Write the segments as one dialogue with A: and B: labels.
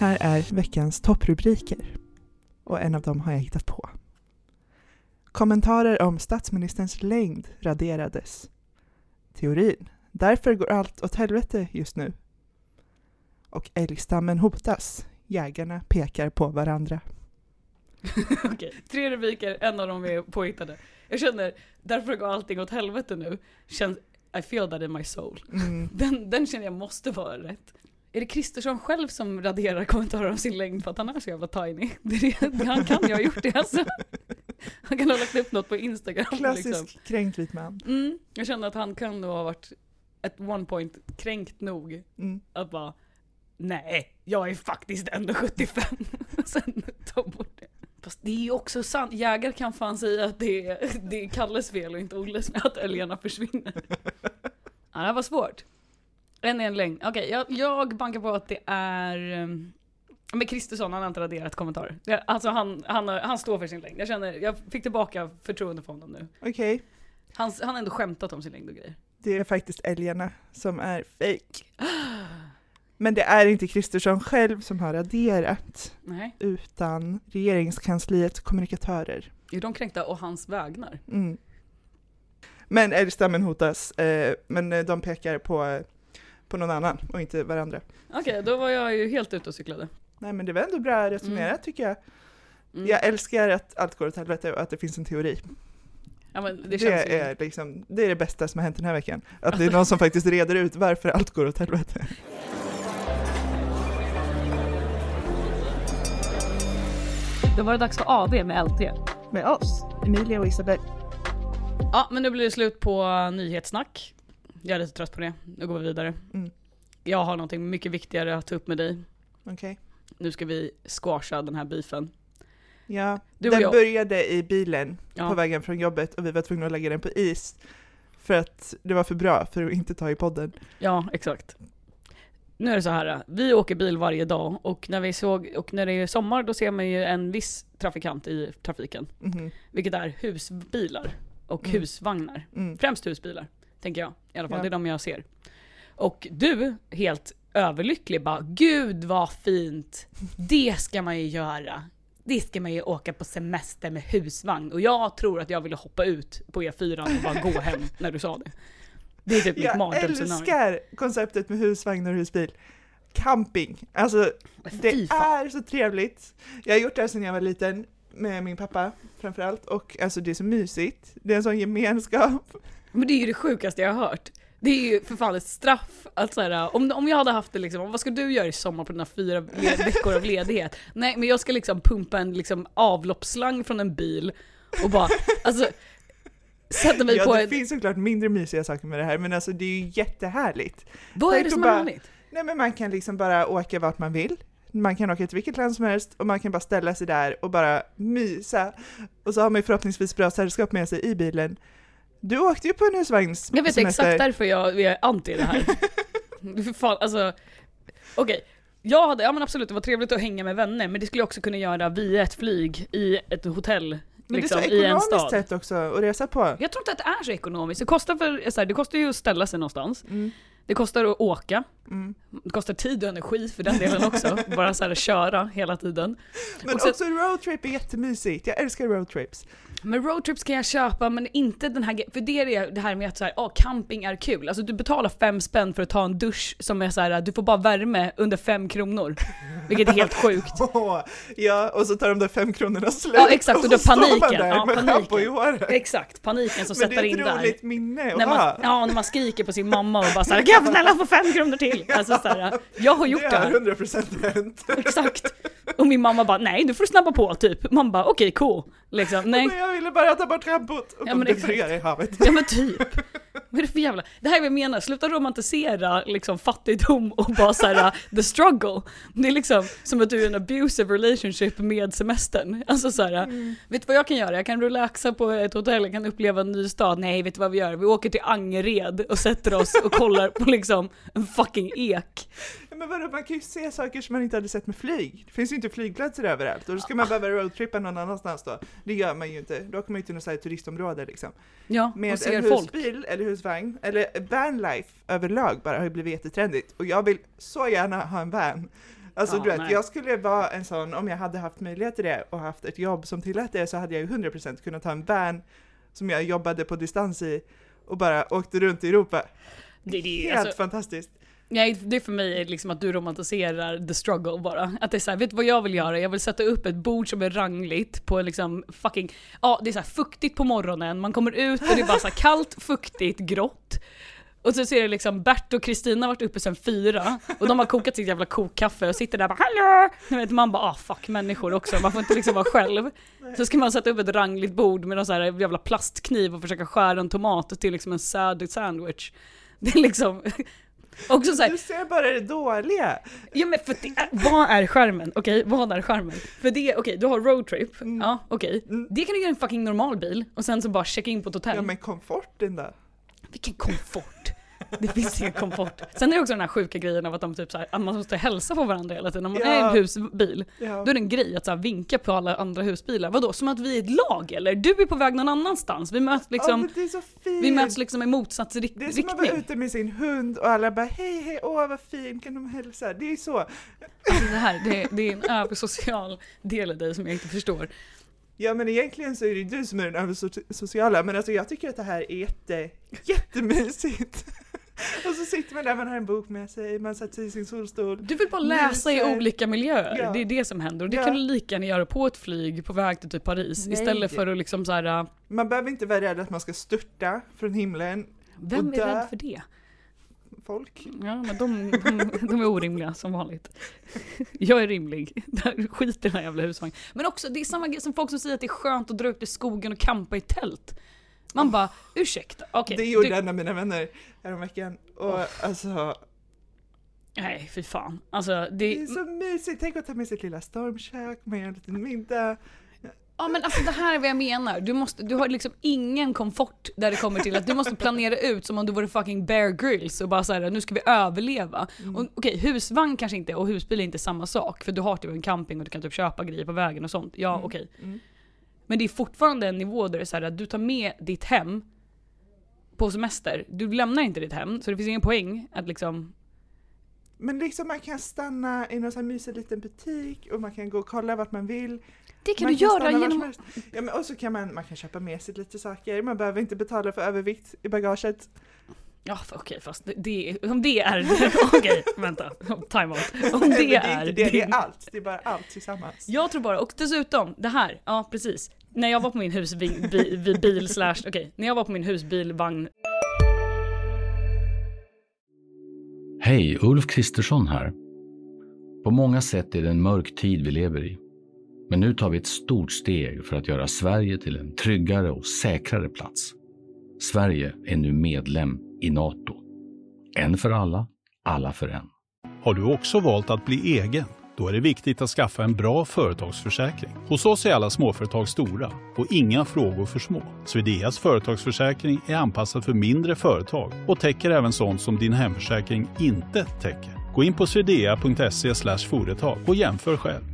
A: Här är veckans topprubriker. Och en av dem har jag hittat på. Kommentarer om statsministerns längd raderades. Teorin. Därför går allt åt helvete just nu. Och älgstammen hotas. Jägarna pekar på varandra.
B: Okej, tre rubriker, en av dem är påhittade. Jag känner, därför går allting åt helvete nu. Känns, I feel that in my soul.
A: Mm.
B: Den, den känner jag måste vara rätt. Är det Kristersson själv som raderar kommentarer om sin längd för att han är så jävla tiny? Det är det, han kan ju ha gjort det alltså. Han kan ha lagt upp något på Instagram
A: Klassisk
B: liksom.
A: kränkt vit man.
B: Mm, jag känner att han kan nog ha varit at one point kränkt nog
A: Mm.
B: att bara Nej, jag är faktiskt ändå 75. Sen ta bort det. Fast det är ju också sant, jägare kan fan säga att det är, det är Kalles fel och inte Olles med att älgarna försvinner. Ja, det här var svårt. En en längd. Okej, jag, jag bankar på att det är... um, Men Kristersson, han har inte raderat kommentarer. Alltså han, han, han står för sin längd. Jag känner, jag fick tillbaka förtroende för honom nu.
A: Okej,
B: Han, han har ändå skämtat om sin längd och grejer.
A: det är faktiskt älgarna som är fake. Men det är inte Kristersson själv som har raderat,
B: Nej,
A: utan regeringskansliets kommunikatörer.
B: är de kränkta och hans vägnar?
A: Mm. Men älgstammen hotas, eh, men eh, de pekar på, på någon annan och inte varandra.
B: Okej, då var jag ju helt ute och cyklade.
A: Nej men det var ändå bra resonerat tycker jag.
B: Mm.
A: Jag älskar att allt går åt helvete och att det finns en teori.
B: Ja, men det
A: Det,
B: ju...
A: är liksom, det är det bästa som har hänt den här veckan. Att det är någon som faktiskt reder ut varför allt går åt helvete.
B: Då var det dags för AV med LT.
A: Med oss, Emilia och Isabel.
B: Ja, men nu blir det slut på nyhetssnack. Jag är lite trött på det. Nu går vi vidare.
A: Mm.
B: Jag har någonting mycket viktigare att ta upp med dig.
A: Okej.
B: Nu ska vi squasha den här beefen.
A: Ja,
B: Du
A: den
B: jag.
A: började i bilen
B: Ja.
A: på vägen från jobbet och vi var tvungna att lägga den på is. För att det var för bra för att inte ta i podden.
B: Ja, exakt. Nu är det så här, vi åker bil varje dag och när vi såg, och när det är sommar då ser man ju en viss trafikant i trafiken.
A: Mhm.
B: Vilket är husbilar och
A: Mm.
B: husvagnar.
A: Mm.
B: Främst husbilar, tänker jag. I alla fall,
A: Ja.
B: det är de jag ser. Och du, helt överlycklig, bara Gud vad fint! Det ska man ju göra. Det ska man ju åka på semester med husvagn. Och jag tror att jag ville hoppa ut på E4 och bara gå hem när du sa det. Det är typ mitt
A: Jag
B: mardrömsscenario.
A: älskar konceptet med husvagn och husbil. Camping, alltså det är så trevligt. Jag har gjort det här sedan jag var liten med min pappa framförallt och alltså det är så mysigt. Det är en sån gemenskap.
B: Men det är ju det sjukaste jag har hört. Det är ju för fan ett straff att så här, om, om jag hade haft det liksom, vad ska du göra i sommar på dina fyra veckor av ledighet? Nej men jag ska liksom pumpa en liksom avloppsslang från en bil och bara, alltså sätta mig
A: Ja,
B: på
A: det
B: ett...
A: finns såklart mindre mysiga saker med det här men alltså det är ju jättehärligt.
B: Vad är det som är
A: bara-
B: härligt?
A: Nej men man kan liksom bara åka vart man vill. Man kan åka till vilket land som helst och man kan bara ställa sig där och bara mysa. Och så har man ju förhoppningsvis bra sällskap med sig i bilen. Du åkte ju på en husvagnssemester.
B: Jag vet exakt därför jag är anti det här. fan, alltså, okej. Jag hade, ja men absolut det var trevligt att hänga med vänner men det skulle jag också kunna göra via ett flyg i ett hotell.
A: Men
B: liksom,
A: det är så
B: en
A: ekonomiskt sätt också att resa på.
B: Jag tror inte att det är så ekonomiskt. Det kostar, för, så här, det kostar ju att ställa sig någonstans.
A: Mm,
B: Det kostar att åka.
A: mm.
B: Det kostar tid och energi för den delen också. Bara så här köra hela tiden.
A: Men
B: Och sen-
A: också roadtrip är jättemysigt. Jag älskar roadtrips.
B: Men roadtrips kan jag köpa men inte den här För det är det- här med att så här, ah, camping är kul. Alltså du betalar fem spänn för att ta en dusch som är så här, du får bara värme under fem kronor. Vilket är helt sjukt.
A: Ja, och så tar de där fem kronorna slut.
B: Ja, exakt, och
A: så
B: då paniken.
A: där
B: Ja,
A: med
B: paniken.
A: i håret.
B: Exakt, paniken som
A: Men det
B: sätter
A: är
B: in
A: ett
B: där.
A: roligt minne att
B: ja, när man skriker på sin mamma och bara såhär 'Kan jag snälla få fem kronor till?' Alltså så här, jag har gjort
A: det
B: det.
A: har
B: här.
A: 100% hänt.
B: Exakt. Och min mamma bara 'Nej, nu får du snabba på' typ. Man bara 'Okej, cool' liksom. Nej.
A: Jag ville bara ta bort schampot och
B: Ja,
A: de i havet.
B: Ja men typ. Vad är det för jävla... Det här är vad jag menar, sluta romantisera liksom fattigdom och bara såhär the struggle. Det är liksom som att du är i en abusive relationship med semestern. Alltså såhär,
A: Mm.
B: vet du vad jag kan göra? Jag kan relaxa på ett hotell, jag kan uppleva en ny stad. Nej, vet du vad vi gör? Vi åker till Angered och sätter oss och kollar på liksom en fucking ek.
A: Men vadå, man kan ju se saker som man inte hade sett med flyg. Det finns ju inte flygplatser överallt och då ska man behöva roadtrippa någon annanstans då. Det gör man ju inte. Då åker man ju till något så här turistområde liksom.
B: Ja,
A: Med
B: och ser
A: en
B: folk.
A: husbil eller husvagn, eller vanlife överlag bara har ju blivit jättetrendigt. Och jag vill så gärna ha en van. Alltså
B: Ja,
A: du vet,
B: nej.
A: jag skulle vara en sån, om jag hade haft möjlighet till det och haft ett jobb som tillät det så hade jag ju 100% kunnat ta en van som jag jobbade på distans i och bara åkte runt i Europa.
B: Det, det,
A: Helt
B: alltså,
A: fantastiskt
B: nej, det för mig är liksom att du romantiserar the struggle bara. Att det är såhär, vet du vad jag vill göra? Jag vill sätta upp ett bord som är rangligt på liksom fucking, ja det är såhär fuktigt på morgonen, man kommer ut och det är bara såhär kallt, fuktigt, grått. Och så ser det liksom Bert och Kristina har varit uppe sen fyra och de har kokat sitt jävla kokkaffe och sitter där och bara hallå! Du vet, man bara ah fuck människor också, man får inte liksom vara själv. Så ska man sätta upp ett rangligt bord med någon sån här jävla plastkniv och försöka skära en tomat till liksom en sad sandwich. Det är liksom också såhär,
A: Du ser bara det dåliga.
B: Ja men för det vad är skärmen? Okej, vad är skärmen? För det, okej, du har roadtrip,
A: Mm.
B: ja okej.
A: Mm.
B: Det kan du göra i en fucking normal bil och sen så bara checka in på ett hotell.
A: Ja men komforten då?
B: Vilken komfort! Det finns ingen komfort. Sen är det också den här sjuka grejen av att de typ så här, att man måste hälsa på varandra hela tiden. Om man
A: Ja.
B: är en husbil,
A: Ja.
B: då är det en grej att så här, vinka på alla andra husbilar. Vadå, som att vi är ett lag eller? Du är på väg någon annanstans. Vi möts liksom,
A: är fint.
B: vi möts liksom i motsatt rik-
A: det är som att vara
B: riktning.
A: ute med sin hund och alla bara hej hej, åh vad fin, kan de hälsa? Det är så.
B: Alltså det här, det, det är en översocial del i dig som jag inte förstår.
A: Ja men egentligen så är det du som är den översociala, men alltså jag tycker att det här är jätte, jättemysigt. och så sitter man där, man har en bok med sig, man sätter i sin solstol.
B: Du vill bara läsa i olika miljöer,
A: Ja.
B: det är det som händer. Och det
A: Ja.
B: kan du lika gärna göra på ett flyg på väg till typ Paris.
A: Nej.
B: Istället för att liksom så här. äh,
A: Man behöver inte vara rädd att man ska störta från himlen.
B: vem
A: Och
B: är
A: dö.
B: rädd för det?
A: Folk.
B: Ja men de, de, de är orimliga som vanligt. Jag är rimlig. Skit i den här jävla husvagnen. Men också, det är samma grej som folk som säger att det är skönt att dra ut i skogen och campa i tält. Man bara, ursäkta, okej.
A: det gjorde
B: du-
A: en av mina vänner häromveckan. Och alltså,
B: Nej fy fan. Alltså det,
A: det är så mysigt. Tänk att ta med sitt lilla stormkök, med en liten middag.
B: Ja men alltså det här är vad jag menar. Du, måste, du har liksom ingen komfort där det kommer till att du måste planera ut som om du vore fucking Bear Grylls och bara såhär nu ska vi överleva.
A: Mm.
B: Okej husvagn kanske inte och husbil är inte samma sak för du har typ en camping och du kan typ köpa grejer på vägen och sånt. Ja
A: Mm.
B: okej.
A: Mm.
B: Men det är fortfarande en nivå där det är så här att du tar med ditt hem på semester. Du lämnar inte ditt hem så det finns ingen poäng att liksom
A: Men liksom man kan stanna i någon sån här mysig liten butik och man kan gå och kolla vart man vill.
B: Det kan
A: man
B: du göra
A: var som
B: genom.
A: Ja, men och så kan man, man kan köpa med sig lite saker, man behöver inte betala för övervikt i bagaget.
B: Ja okej fast det, det, om det är, okej vänta, time out. Om det,
A: det är
B: är,
A: inte det, det är allt, det är bara allt tillsammans.
B: Jag tror bara, och dessutom, det här, ja precis. När jag var på min husbil, bi, bi, bil slash, okej, när jag var på min husbilvagn,
C: Hej, Ulf Kristersson här. På många sätt är det en mörk tid vi lever i. Men nu tar vi ett stort steg för att göra Sverige till en tryggare och säkrare plats. Sverige är nu medlem i Nato. En för alla, alla för en.
D: Har du också valt att bli egen? Då är det viktigt att skaffa en bra företagsförsäkring. Hos oss är alla småföretag stora och inga frågor för små. Swedeas företagsförsäkring är anpassad för mindre företag och täcker även sånt som din hemförsäkring inte täcker. Gå in på swedea.se företag och jämför själv.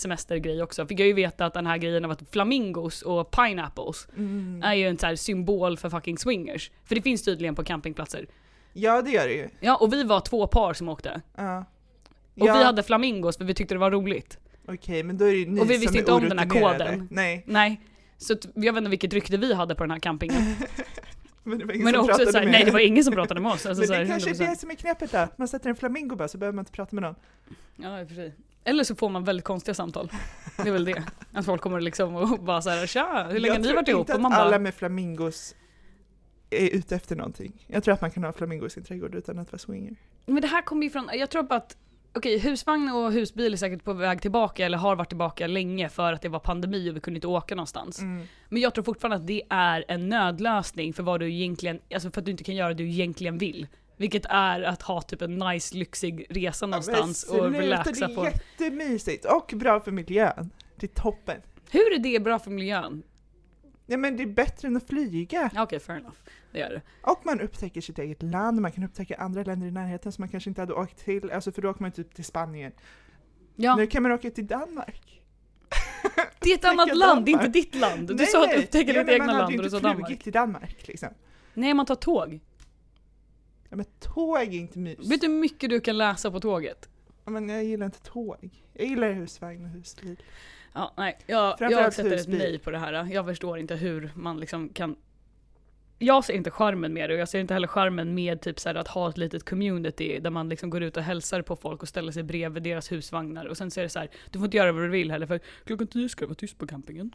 B: semestergrej också, fick jag ju veta att den här grejen av att flamingos och pineapples
A: Mm.
B: är ju en så här symbol för fucking swingers. För det finns tydligen på campingplatser.
A: Ja det gör det ju.
B: Ja, och vi var två par som åkte.
A: Ja.
B: Och
A: ja,
B: vi hade flamingos för vi tyckte det var roligt.
A: Okej men då är det ju ni
B: Och vi visste inte om den här koden.
A: Nej,
B: Nej. Så att, jag vet inte vilket rykte vi hade på den här campingen.
A: men det var ingen
B: Men
A: som
B: också
A: pratade
B: såhär,
A: med
B: nej det var ingen som pratade med oss. Alltså,
A: Men det
B: här,
A: kanske är
B: 100%.
A: det som är knepet då. Man sätter en flamingo bara så behöver man inte prata med någon.
B: Ja, i och för sig. Eller så får man väldigt konstiga samtal. Det är väl det. Att folk kommer liksom och bara såhär tja, hur länge
A: jag
B: har ni
A: tror
B: varit ihop?
A: inte
B: Och
A: att
B: man
A: alla
B: bara,
A: med flamingos är ute efter någonting. Jag tror att man kan ha flamingo i sin trädgård utan att vara swinger.
B: men det här kommer ju från, jag tror bara att Okej, husvagn och husbil är säkert på väg tillbaka eller har varit tillbaka länge för att det var pandemi och vi kunde inte åka någonstans.
A: Mm.
B: Men jag tror fortfarande att det är en nödlösning för vad du egentligen, alltså för att du inte kan göra det du egentligen vill. Vilket är att ha typ en nice lyxig resa någonstans
A: Ja,
B: och relaxa
A: Det
B: på.
A: är jättemysigt och bra för miljön. Det är toppen.
B: Hur är det bra för miljön?
A: Ja men det är bättre än att flyga.
B: Okej, fair enough. Det är det.
A: Och man upptäcker sitt eget land, man kan upptäcka andra länder i närheten som man kanske inte hade åkt till. Alltså för då åker man typ till Spanien.
B: Ja,
A: Nu kan man åka till Danmark.
B: det är ett annat land, det är inte
A: Danmark.
B: ditt land. Du
A: Nej,
B: sa att
A: nej.
B: upptäcka ditt egna
A: man hade
B: land
A: ju
B: och du
A: inte
B: sa Danmark.
A: till Danmark liksom.
B: Nej, man tar tåg.
A: Ja, men tåg är inte mys.
B: Vet du hur mycket du kan läsa på tåget?
A: Ja, men jag gillar inte tåg. Jag gillar husvagn och husbil.
B: Ja, nej, jag, jag sätter ett nej på det här. Jag förstår inte hur man liksom kan jag ser inte charmen med det och jag ser inte heller charmen med typ så att ha ett litet community där man liksom går ut och hälsar på folk och ställer sig bredvid deras husvagnar och sen så är det så här, du får inte göra vad du vill heller för klockan tio ska det vara tyst på campingen.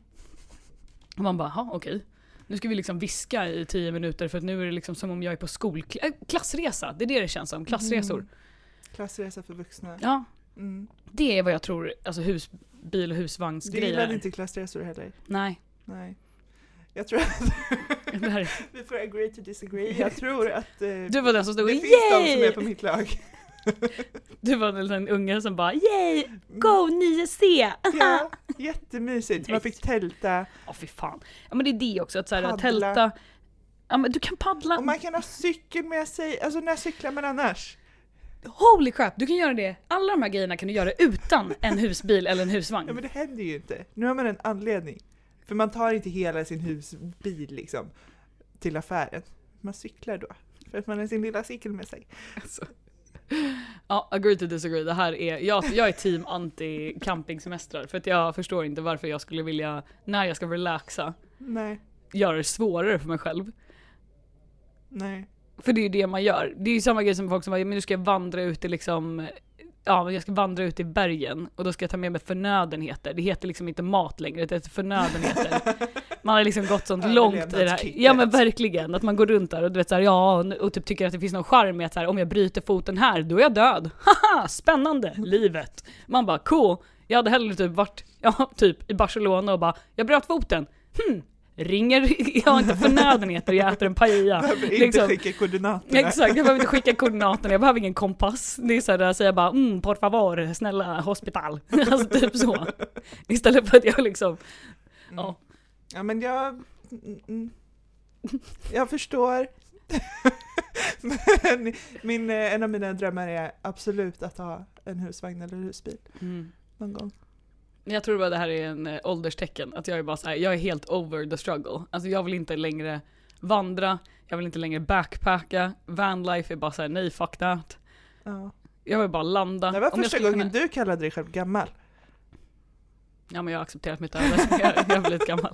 B: Och man bara, ja okej. Nu ska vi liksom viska i tio minuter för att nu är det liksom som om jag är på skolklassresa. Äh, det är det det känns som, klassresor.
A: Mm. Klassresa för vuxna.
B: Ja,
A: Mm.
B: det är vad jag tror, alltså husbil och
A: Du
B: husvagnsgrejer
A: gillade
B: är.
A: inte klassresor heller?
B: Nej.
A: Nej. Jag tror att vi får agree to disagree. Jag tror att eh,
B: Du var den som stod
A: det
B: och
A: finns de som är
B: yay!
A: på mitt lag.
B: Du var den där unge som bara yay! Go 9C!
A: Ja, jättemysigt. Man fick tälta
B: Ja fy fan. Ja men det är det också, att så här, tälta. Ja men du kan paddla.
A: och man kan ha cykel med sig. Alltså när cyklar man annars?
B: Holy crap, du kan göra det. Alla de här grejerna kan du göra utan en husbil eller en husvagn.
A: Ja men det händer ju inte. Nu har man en anledning. För man tar inte hela sin husbil liksom till affären. Man cyklar då. För att man har sin lilla cykel med sig.
B: Ja, agree to disagree. Det här är, jag, jag är team anti campingsemestrar för att jag förstår inte varför jag skulle vilja, när jag ska relaxa,
A: Nej,
B: göra det svårare för mig själv.
A: nej.
B: För det är ju det man gör. Det är ju samma grej som folk som bara, men nu ska jag vandra ut i liksom, ja jag ska vandra ut i bergen och då ska jag ta med mig förnödenheter. Det heter liksom inte mat längre, det heter förnödenheter. Man har liksom gått sånt långt i det här. Ja men verkligen, att man går runt där och du vet såhär, ja och, typ tycker att det finns någon charm med att så här, om jag bryter foten här, då är jag död. Haha, spännande, livet. Man bara cool. Jag hade hellre typ varit, ja typ i Barcelona och bara, jag bröt foten. Hmm, ringer, jag har inte förnödenheter, jag äter en paella.
A: Behöver inte
B: Liksom.
A: skicka koordinaterna.
B: Exakt, jag behöver inte skicka koordinaterna, jag behöver ingen kompass. Det är där säger jag bara mm, por favor, snälla hospital. Alltså typ så. Istället för att jag liksom,
A: Mm.
B: ja.
A: Ja men jag... mm, mm. Jag förstår. men min, eh, en av mina drömmar är absolut att ha en husvagn eller husbil
B: Mm.
A: någon gång.
B: Jag tror bara det här är en eh, ålderstecken, att jag är bara såhär, jag är helt over the struggle. Alltså jag vill inte längre vandra, jag vill inte längre backpacka, vanlife är bara såhär, nej fuck that.
A: Ja.
B: Jag vill bara landa.
A: Det var
B: Om
A: första gången
B: kunna-
A: du kallade dig själv gammal.
B: Ja men jag har accepterat mitt öde, jag, jag är blivit gammal.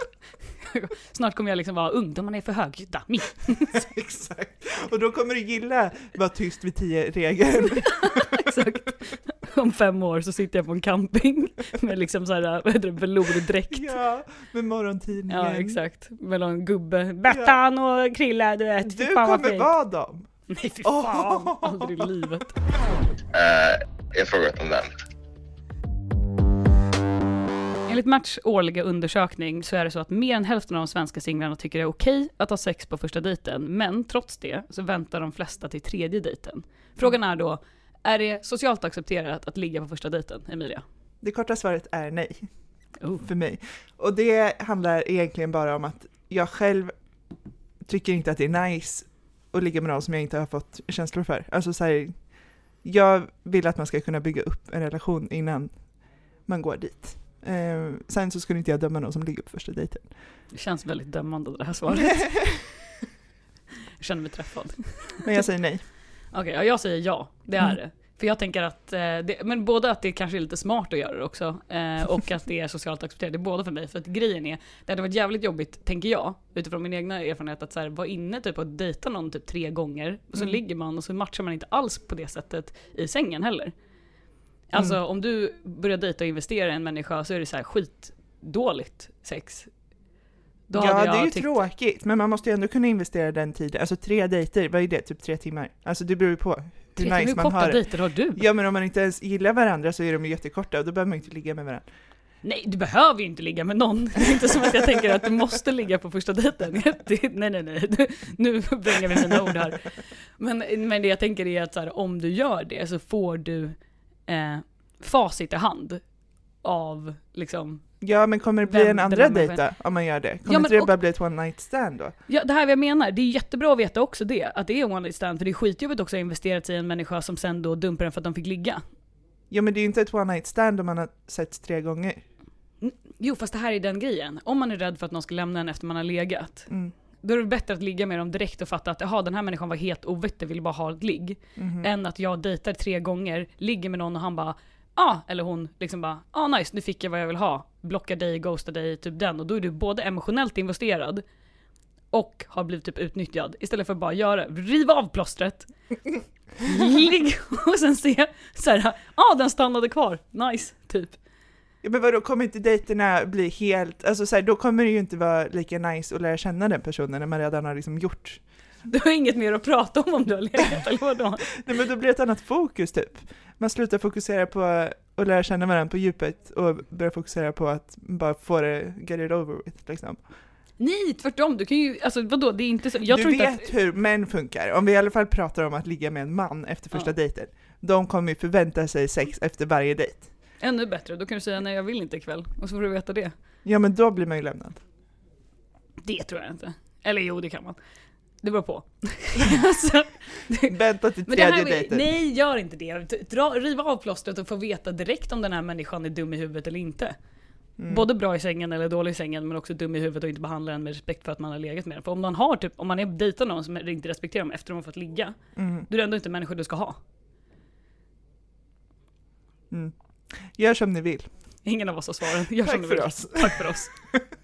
B: Snart kommer jag liksom vara ungdomarna är för högljudda.
A: Exakt. Och då kommer du gilla vara tyst vid tio-regeln.
B: Exakt. Om fem år så sitter jag på en camping med liksom såhär, vad heter det, velourdräkt.
A: ja, med morgontidningen.
B: Ja exakt, med någon gubbe. Bettan och Krille, du vet.
A: Du
B: fan
A: kommer
B: fint.
A: vara dem.
B: Nej fy fan, aldrig i livet.
E: Eh, jag frågar om den.
B: Enligt Match årliga undersökning så är det så att mer än hälften av de svenska singlarna tycker det är okej att ha sex på första dejten, men trots det så väntar de flesta till tredje dejten. Frågan är då, är det socialt accepterat att ligga på första dejten, Emilia?
A: Det korta svaret är nej.
B: Oh.
A: för mig. Och det handlar egentligen bara om att jag själv tycker inte att det är nice att ligga med någon som jag inte har fått känslor för. Alltså så här, jag vill att man ska kunna bygga upp en relation innan man går dit. Eh, sen så skulle inte jag döma någon som ligger på första dejten.
B: Det känns väldigt dömande det här svaret. Jag känner mig träffad.
A: Men jag säger nej.
B: Okej, ja, jag säger ja. Det är
A: Mm.
B: det. För jag tänker att, eh, det, men både att det kanske är lite smart att göra det också, eh, och att det är socialt accepterat. Det är båda för mig. För att grejen är, det hade varit jävligt jobbigt, tänker jag, utifrån min egna erfarenhet, att så här, vara inne typ och dejta någon typ tre gånger, och så
A: Mm.
B: ligger man och så matchar man inte alls på det sättet i sängen heller. Alltså
A: Mm.
B: om du börjar dejta och investera i en människa så är det så här skitdåligt sex.
A: Ja, det är ju
B: tyckt-
A: tråkigt, men man måste ju ändå kunna investera den tiden. Alltså tre dejter, vad är det? Typ tre timmar? Alltså det beror ju på hur nice
B: hur
A: man
B: korta
A: har
B: dejter har du?
A: Ja, men om man inte ens gillar varandra så är de ju jättekorta och då behöver man inte ligga med varandra.
B: Nej, du behöver ju inte ligga med någon. Det är inte som att jag tänker att du måste ligga på första dejten. Nej, nej, nej. Nu vränger vi mina ord här. Men, men det jag tänker är att så här, om du gör det så får du eh, facit i hand av liksom
A: Ja, men kommer det bli
B: Vem
A: en andra dejt då, om man gör det? Kommer
B: Ja, men
A: inte det
B: och-
A: bara bli ett one night stand då?
B: Ja, det här är vad jag menar. Det är jättebra att veta också det. Att det är one night stand. För det är skitjobbigt också att ha investerat i en människa som sen då dumpar en för att de fick ligga.
A: Ja, men det är ju inte ett one night stand om man har setts tre gånger.
B: Jo, fast det här är den grejen. Om man är rädd för att någon ska lämna en efter man har legat.
A: Mm.
B: Då är det bättre att ligga med dem direkt och fatta att jaha, den här människan var helt ovettig, ville bara ha ett ligg.
A: Mhm.
B: Än att jag dejtar tre gånger, ligger med någon och han bara ah, eller hon liksom bara ah nice, nu fick jag vad jag vill ha. Blockar dig, ghostar dig, typ den. Och då är du både emotionellt investerad och har blivit typ utnyttjad. Istället för att bara göra, riva av plåstret, ligg och sen se såhär, ah den stannade kvar, nice, typ.
A: Ja, men vadå, kommer inte dejterna bli helt, alltså så här, då kommer det ju inte vara lika nice att lära känna den personen när man redan har liksom gjort,
B: Du har inget mer att prata om om du har legat eller vadå?
A: nej men då blir det ett annat fokus typ. Man slutar fokusera på att lära känna varandra på djupet och börjar fokusera på att bara få det, get it over with liksom.
B: Nej, tvärtom, du kan ju, alltså vadå, det är inte så, jag
A: du
B: tror inte
A: vet
B: att,
A: hur män funkar, om vi i alla fall pratar om att ligga med en man efter första
B: Ja.
A: dejten. De kommer ju förvänta sig sex efter varje dejt.
B: ännu bättre, då kan du säga nej jag vill inte ikväll, och så får du veta det.
A: Ja men då blir man ju lämnad.
B: Det tror jag inte. Eller jo, det kan man. Det beror på. alltså,
A: Vänta till tredje dejten.
B: nej, gör inte det. Dra, riva av plåstret och få veta direkt om den här människan är dum i huvudet eller inte.
A: Mm.
B: Både bra i sängen eller dålig i sängen, men också dum i huvudet och inte behandla den med respekt för att man har legat med den. För om man har typ, om man är dejtar någon som inte respekterar dem efter att de har fått ligga,
A: Mm.
B: då är det ändå inte människor du ska ha.
A: Mm. Gör som ni vill.
B: Ingen av oss har svaren. Gör som
A: Tack
B: du
A: för
B: vill.
A: oss.
B: Tack för oss.